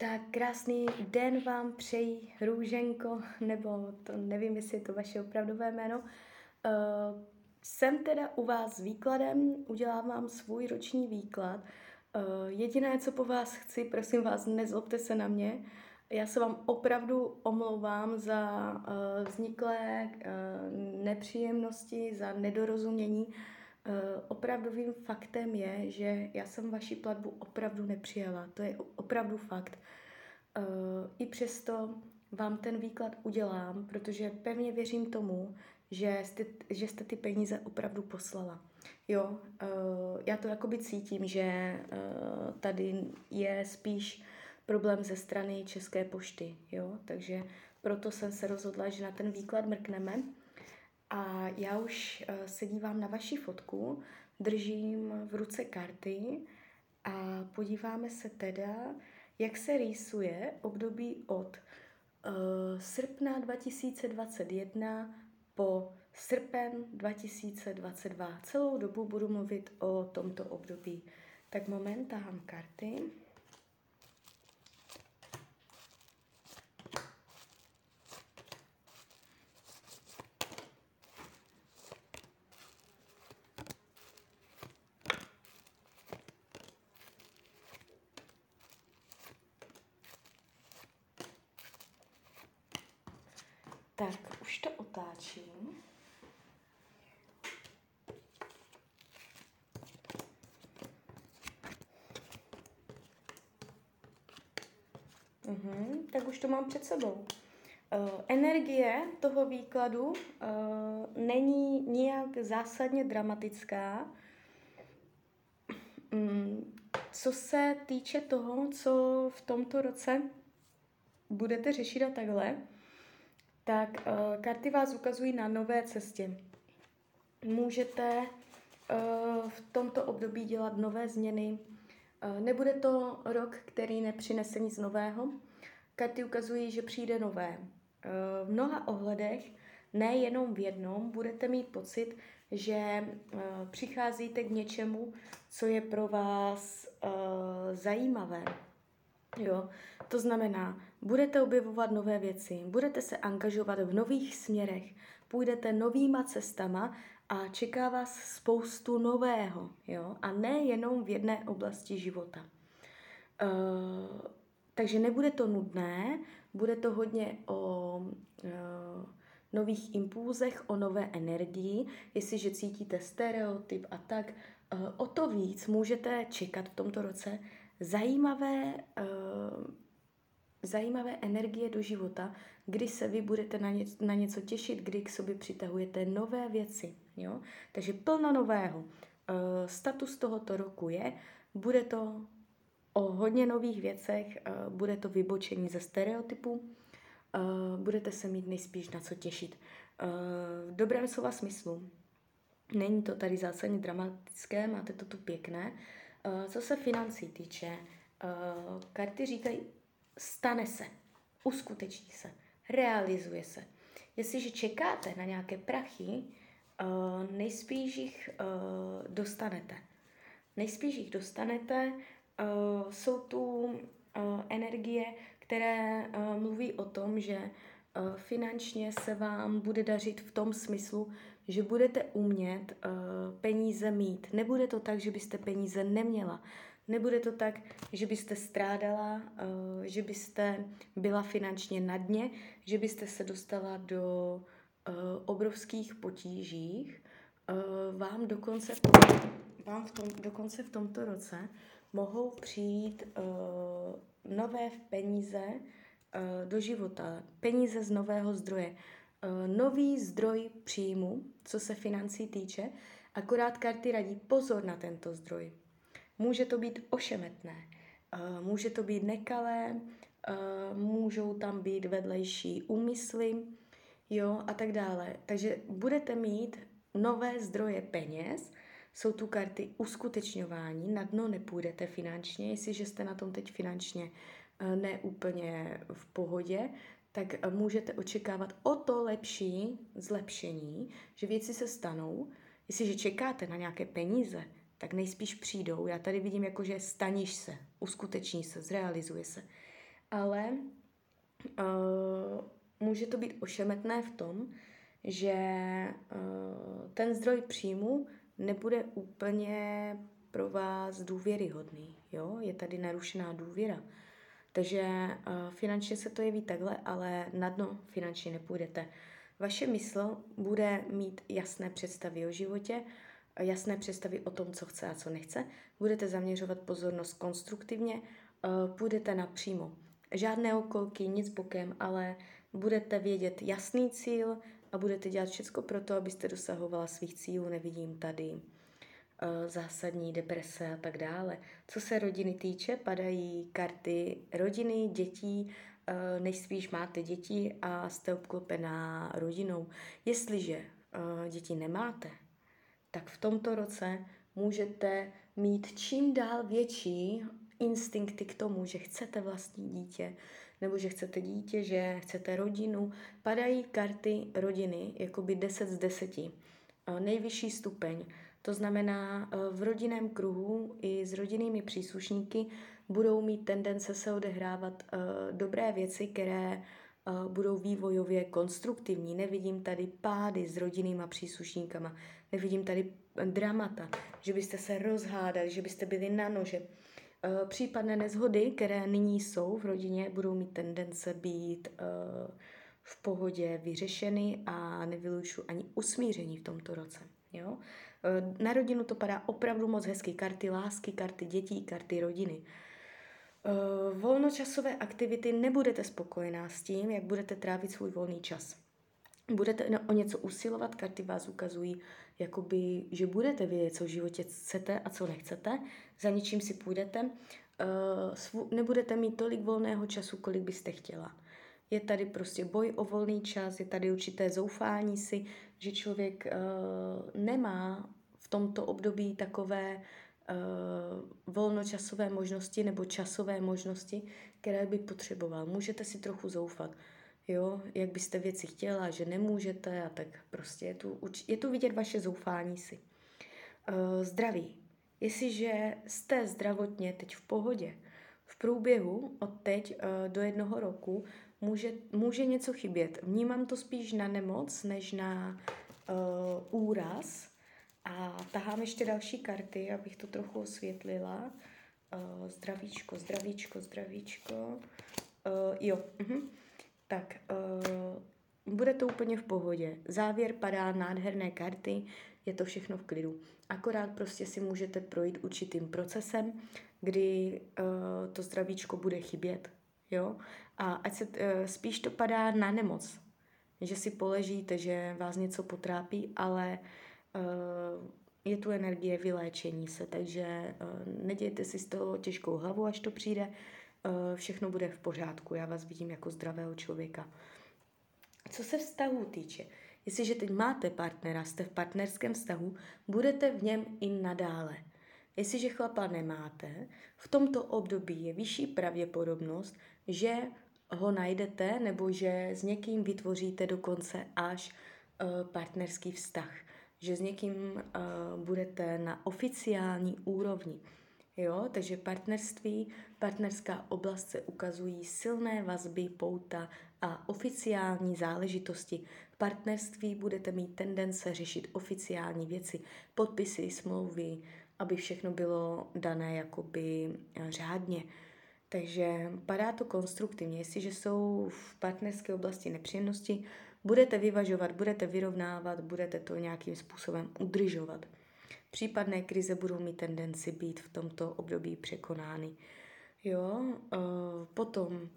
Tak krásný den vám přeji, Růženko, nebo to nevím, jestli je to vaše opravdové jméno. Uh, jsem teda u vás s výkladem, udělám vám svůj roční výklad. Uh, jediné, co po vás chci, prosím vás, nezlobte se na mě. Já se vám opravdu omlouvám za uh, vzniklé nepříjemnosti, za nedorozumění. Uh, opravdovým faktem je, že já jsem vaši platbu opravdu nepřijala. To je opravdu fakt. Uh, I přesto vám ten výklad udělám, protože pevně věřím tomu, že jste, že jste ty peníze opravdu poslala. Jo, uh, já to jakoby cítím, že tady je spíš problém ze strany České pošty, jo, takže proto jsem se rozhodla, že na ten výklad mrkneme. A já už uh, se dívám na vaši fotku, držím v ruce karty a podíváme se teda, jak se rýsuje období od uh, srpna 2021 po srpen 2022. Celou dobu budu mluvit o tomto období. Tak moment, tahám karty. Tak, už to otáčím. Mhm, tak už to mám před sebou. Uh, energie toho výkladu uh, není nijak zásadně dramatická. Um, co se týče toho, co v tomto roce budete řešit a takhle, tak uh, karty vás ukazují na nové cestě. Můžete uh, v tomto období dělat nové změny. Uh, nebude to rok, který nepřinese nic nového. Karty ukazují, že přijde nové. Uh, v mnoha ohledech, nejenom v jednom, budete mít pocit, že uh, přicházíte k něčemu, co je pro vás uh, zajímavé. Jo, to znamená, budete objevovat nové věci, budete se angažovat v nových směrech, půjdete novýma cestama a čeká vás spoustu nového, jo, a ne jenom v jedné oblasti života. Uh, takže nebude to nudné, bude to hodně o uh, nových impulzech, o nové energii. Jestliže cítíte stereotyp a tak, uh, o to víc můžete čekat v tomto roce zajímavé, uh, zajímavé energie do života, kdy se vy budete na, ně, na něco těšit, kdy k sobě přitahujete nové věci. Jo? Takže plno nového. Uh, status tohoto roku je, bude to o hodně nových věcech, uh, bude to vybočení ze stereotypu, uh, budete se mít nejspíš na co těšit. Uh, v dobrém slova smyslu. Není to tady zásadně dramatické, máte to tu pěkné, Eh, co se financí týče, eh, karty říkají, stane se, uskuteční se, realizuje se. Jestliže čekáte na nějaké prachy, eh, nejspíš jich dostanete. Nejspíš jich dostanete, jsou tu energie, které mluví o tom, že finančně se vám bude dařit v tom smyslu, že budete umět peníze mít. Nebude to tak, že byste peníze neměla. Nebude to tak, že byste strádala, uh, že byste byla finančně na dně, že byste se dostala do uh, obrovských potížích. Uh, vám dokonce, vám v tom, dokonce v tomto roce mohou přijít nové peníze do života, peníze z nového zdroje. Eh, nový zdroj příjmu, co se financí týče, akorát karty radí pozor na tento zdroj. Může to být ošemetné, eh, může to být nekalé, eh, můžou tam být vedlejší úmysly, jo, a tak dále. Takže budete mít nové zdroje peněz, jsou tu karty uskutečňování, na dno nepůjdete finančně, jestliže jste na tom teď finančně neúplně v pohodě, tak eh, můžete očekávat o to lepší zlepšení, že věci se stanou. Jestliže čekáte na nějaké peníze, tak nejspíš přijdou. Já tady vidím jako, že staníš se, uskuteční se, zrealizuje se. ale uh, může to být ošemetné v tom, že uh, ten zdroj příjmu nebude úplně pro vás důvěryhodný. Jo? Je tady narušená důvěra. Takže uh, finančně se to jeví takhle, ale na dno finančně nepůjdete. Vaše mysl bude mít jasné představy o životě, jasné představy o tom, co chce a co nechce. Budete zaměřovat pozornost konstruktivně, uh, půjdete napřímo. Žádné okolky, nic bokem, ale budete vědět jasný cíl a budete dělat všechno pro to, abyste dosahovala svých cílů. Nevidím tady uh, zásadní deprese a tak dále. Co se rodiny týče, padají karty rodiny, dětí, uh, nejspíš máte děti a jste obklopená rodinou. Jestliže děti nemáte, tak v tomto roce můžete mít čím dál větší instinkty k tomu, že chcete vlastní dítě, nebo že chcete dítě, že chcete rodinu. Padají karty rodiny, jakoby 10 z 10. Nejvyšší stupeň. To znamená, v rodinném kruhu i s rodinnými příslušníky budou mít tendence se odehrávat dobré věci, které budou vývojově konstruktivní. Nevidím tady pády s rodinnýma příslušníkama, nevidím tady dramata, že byste se rozhádali, že byste byli na nože. Eh, případné nezhody, které nyní jsou v rodině, budou mít tendence být eh, v pohodě vyřešeny a nevylučuji ani usmíření v tomto roce. Jo? Eh, na rodinu to padá opravdu moc hezky. Karty lásky, karty dětí, karty rodiny. Volnočasové aktivity nebudete spokojená s tím, jak budete trávit svůj volný čas. Budete o něco usilovat, karty vás ukazují, jakoby, že budete vědět, co v životě chcete a co nechcete, za něčím si půjdete, uh, nebudete mít tolik volného času, kolik byste chtěla. Je tady prostě boj o volný čas, je tady určité zoufání si, že člověk uh, nemá v tomto období takové uh, volnočasové možnosti nebo časové možnosti, které by potřeboval. Můžete si trochu zoufat jo, jak byste věci chtěla, že nemůžete a tak prostě je tu, je tu vidět vaše zoufání si. Uh, zdraví. Jestliže jste zdravotně teď v pohodě, v průběhu od teď uh, do jednoho roku může, může něco chybět. Vnímám to spíš na nemoc, než na uh, úraz. A tahám ještě další karty, abych to trochu osvětlila. Uh, zdravíčko, zdravíčko, zdravíčko. Uh, jo, uh-huh tak uh, bude to úplně v pohodě. Závěr padá, nádherné karty, je to všechno v klidu. Akorát prostě si můžete projít určitým procesem, kdy uh, to zdravíčko bude chybět. Jo? A ať se, uh, spíš to padá na nemoc, že si poležíte, že vás něco potrápí, ale uh, je tu energie vyléčení se, takže uh, nedějte si z toho těžkou hlavu, až to přijde, Eh, všechno bude v pořádku, já vás vidím jako zdravého člověka. Co se vztahu týče, jestliže teď máte partnera, jste v partnerském vztahu, budete v něm i nadále. Jestliže chlapa nemáte, v tomto období je vyšší pravděpodobnost, že ho najdete nebo že s někým vytvoříte dokonce až uh, partnerský vztah. Že s někým uh, budete na oficiální úrovni. Jo, takže partnerství, partnerská oblast se ukazují silné vazby, pouta a oficiální záležitosti. V partnerství budete mít tendence řešit oficiální věci, podpisy, smlouvy, aby všechno bylo dané jakoby eh, řádně. Takže padá to konstruktivně. Jestliže jsou v partnerské oblasti nepříjemnosti, budete vyvažovat, budete vyrovnávat, budete to nějakým způsobem udržovat. Případné krize budou mít tendenci být v tomto období překonány. Jo, uh, potom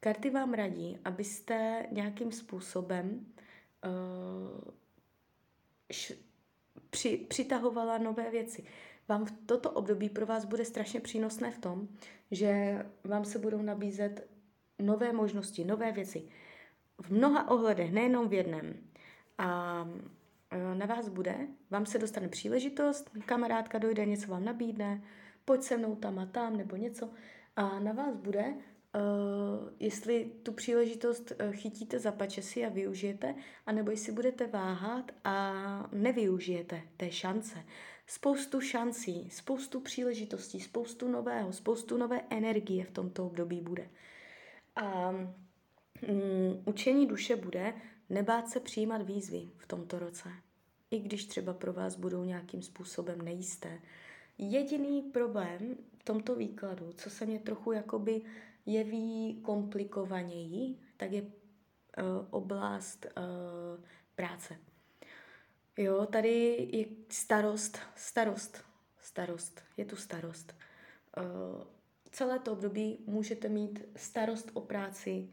karty vám radí, abyste nějakým způsobem uh, š, při, přitahovala nové věci. Vám v toto období pro vás bude strašně přínosné v tom, že vám se budou nabízet nové možnosti, nové věci. V mnoha ohledech, nejenom v jednom. A na vás bude, vám se dostane příležitost, kamarádka dojde, něco vám nabídne, pojď se mnou tam a tam nebo něco a na vás bude, uh, jestli tu příležitost uh, chytíte za pačesy a využijete, anebo jestli budete váhat a nevyužijete té šance. Spoustu šancí, spoustu příležitostí, spoustu nového, spoustu nové energie v tomto období bude. A um, učení duše bude nebát se přijímat výzvy v tomto roce. I když třeba pro vás budou nějakým způsobem nejisté. Jediný problém v tomto výkladu, co se mě trochu jakoby jeví komplikovaněji, tak je uh, oblast uh, práce. Jo, tady je starost, starost, starost, je tu starost. Uh, celé to období můžete mít starost o práci,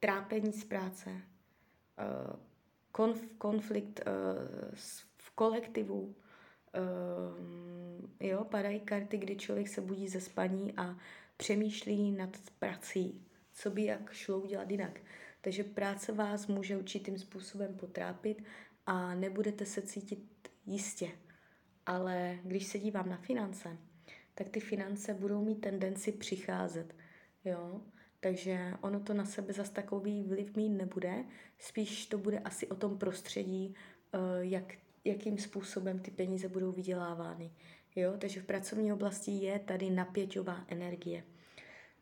trápení z práce, konf, konflikt uh, v kolektivu. Uh, jo, padají karty, kdy člověk se budí ze spaní a přemýšlí nad prací, co by jak šlo udělat jinak. Takže práce vás může určitým způsobem potrápit a nebudete se cítit jistě. Ale když se dívám na finance, tak ty finance budou mít tendenci přicházet. Jo? Takže ono to na sebe zas takový vliv mít nebude, spíš to bude asi o tom prostředí, eh, jak, jakým způsobem ty peníze budou vydělávány. Jo? Takže v pracovní oblasti je tady napěťová energie.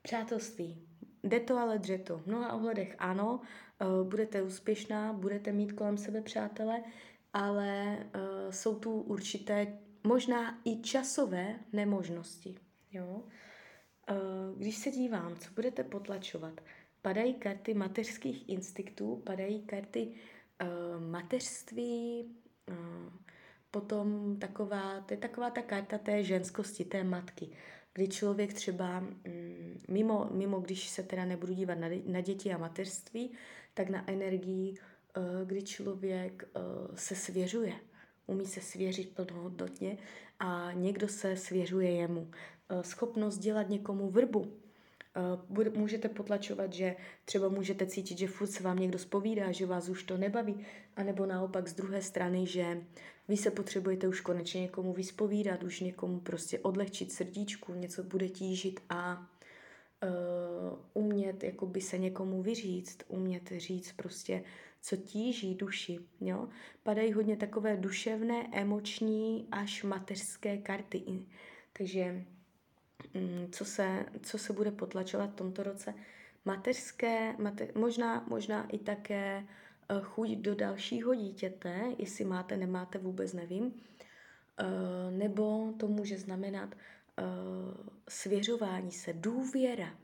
Přátelství. Jde to ale dře to. V mnoha ohledech ano, eh, budete úspěšná, budete mít kolem sebe přátele, ale uh, jsou tu určité možná i časové nemožnosti. Jo? Uh, když se dívám, co budete potlačovat, padají karty mateřských instinktů, padají karty uh, mateřství, uh, potom taková, to je taková ta karta té ženskosti, té matky, kdy člověk třeba, mm, mimo, mimo když se teda nebudu dívat na, na děti a mateřství, tak na energii, kdy člověk se svěřuje umí se svěřit plnohodnotně a někdo se svěřuje jemu. Eh, schopnost dělat někomu vrbu. Eh, můžete potlačovat, že třeba můžete cítit, že furt se vám někdo spovídá, že vás už to nebaví, anebo naopak z druhé strany, že vy se potřebujete už konečně někomu vyspovídat, už někomu prostě odlehčit srdíčku, něco bude tížit a uh, umět jakoby se někomu vyříct, umět říct prostě co tíží duši. Jo? Padají hodně takové duševné, emoční až mateřské karty. Takže co se, co se bude potlačovat v tomto roce? Mateřské, mate, možná, možná i také eh, chuť do dalšího dítěte, jestli máte, nemáte, vůbec nevím. Eh, nebo to může znamenat eh, svěřování se, důvěra.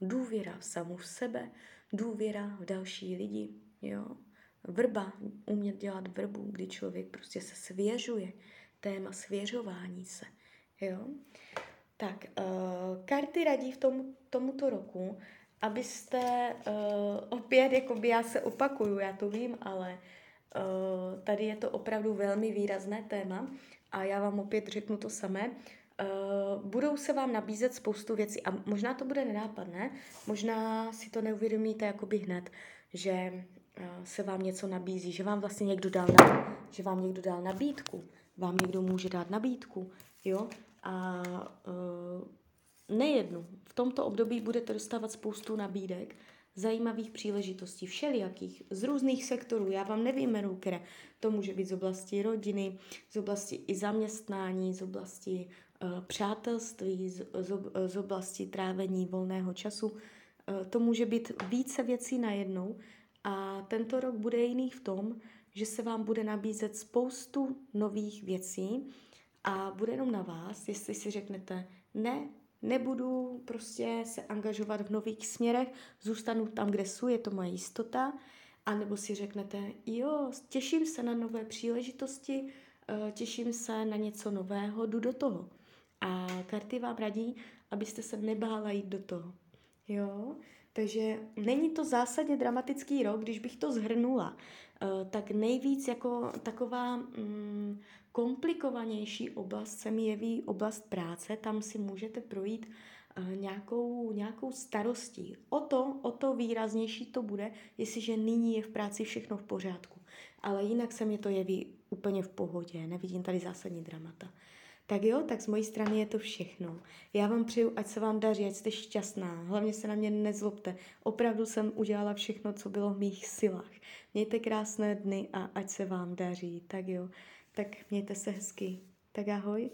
Důvěra v samu v sebe, důvěra v další lidi. Jo? Vrba, umět dělat vrbu, kdy člověk prostě se svěřuje, téma svěřování se. Jo? Tak, uh, karty radí v tom, tomuto roku, abyste uh, opět, jakoby já se opakuju, já to vím, ale uh, tady je to opravdu velmi výrazné téma a já vám opět řeknu to samé. Uh, budou se vám nabízet spoustu věcí a možná to bude nenápadné, možná si to neuvědomíte jakoby hned, že se vám něco nabízí, že vám vlastně někdo dal, na, že vám někdo dal nabídku, vám někdo může dát nabídku, jo, a uh, nejednu. V tomto období budete dostávat spoustu nabídek, zajímavých příležitostí, všelijakých, z různých sektorů. Já vám nevyjmenuji, které. To může být z oblasti rodiny, z oblasti i zaměstnání, z oblasti uh, přátelství, z, z, z oblasti trávení volného času. Uh, to může být více věcí najednou, a tento rok bude jiný v tom, že se vám bude nabízet spoustu nových věcí a bude jenom na vás, jestli si řeknete, ne, nebudu prostě se angažovat v nových směrech, zůstanu tam, kde jsou, je to moje jistota, a nebo si řeknete, jo, těším se na nové příležitosti, eh, těším se na něco nového, jdu do toho. A karty vám radí, abyste se nebála jít do toho. Jo? Takže není to zásadně dramatický rok, když bych to zhrnula. Eh, tak nejvíc jako taková mm, komplikovanější oblast se mi jeví oblast práce. Tam si můžete projít eh, nějakou, nějakou starostí. O to, o to výraznější to bude, jestliže nyní je v práci všechno v pořádku. Ale jinak se mi to jeví úplně v pohodě. Nevidím tady zásadní dramata. Tak jo, tak z mojí strany je to všechno. Já vám přeju, ať se vám daří, ať jste šťastná. Hlavně se na mě nezlobte. Opravdu jsem udělala všechno, co bylo v mých silách. Mějte krásné dny a ať se vám daří. Tak jo, tak mějte se hezky. Tak ahoj.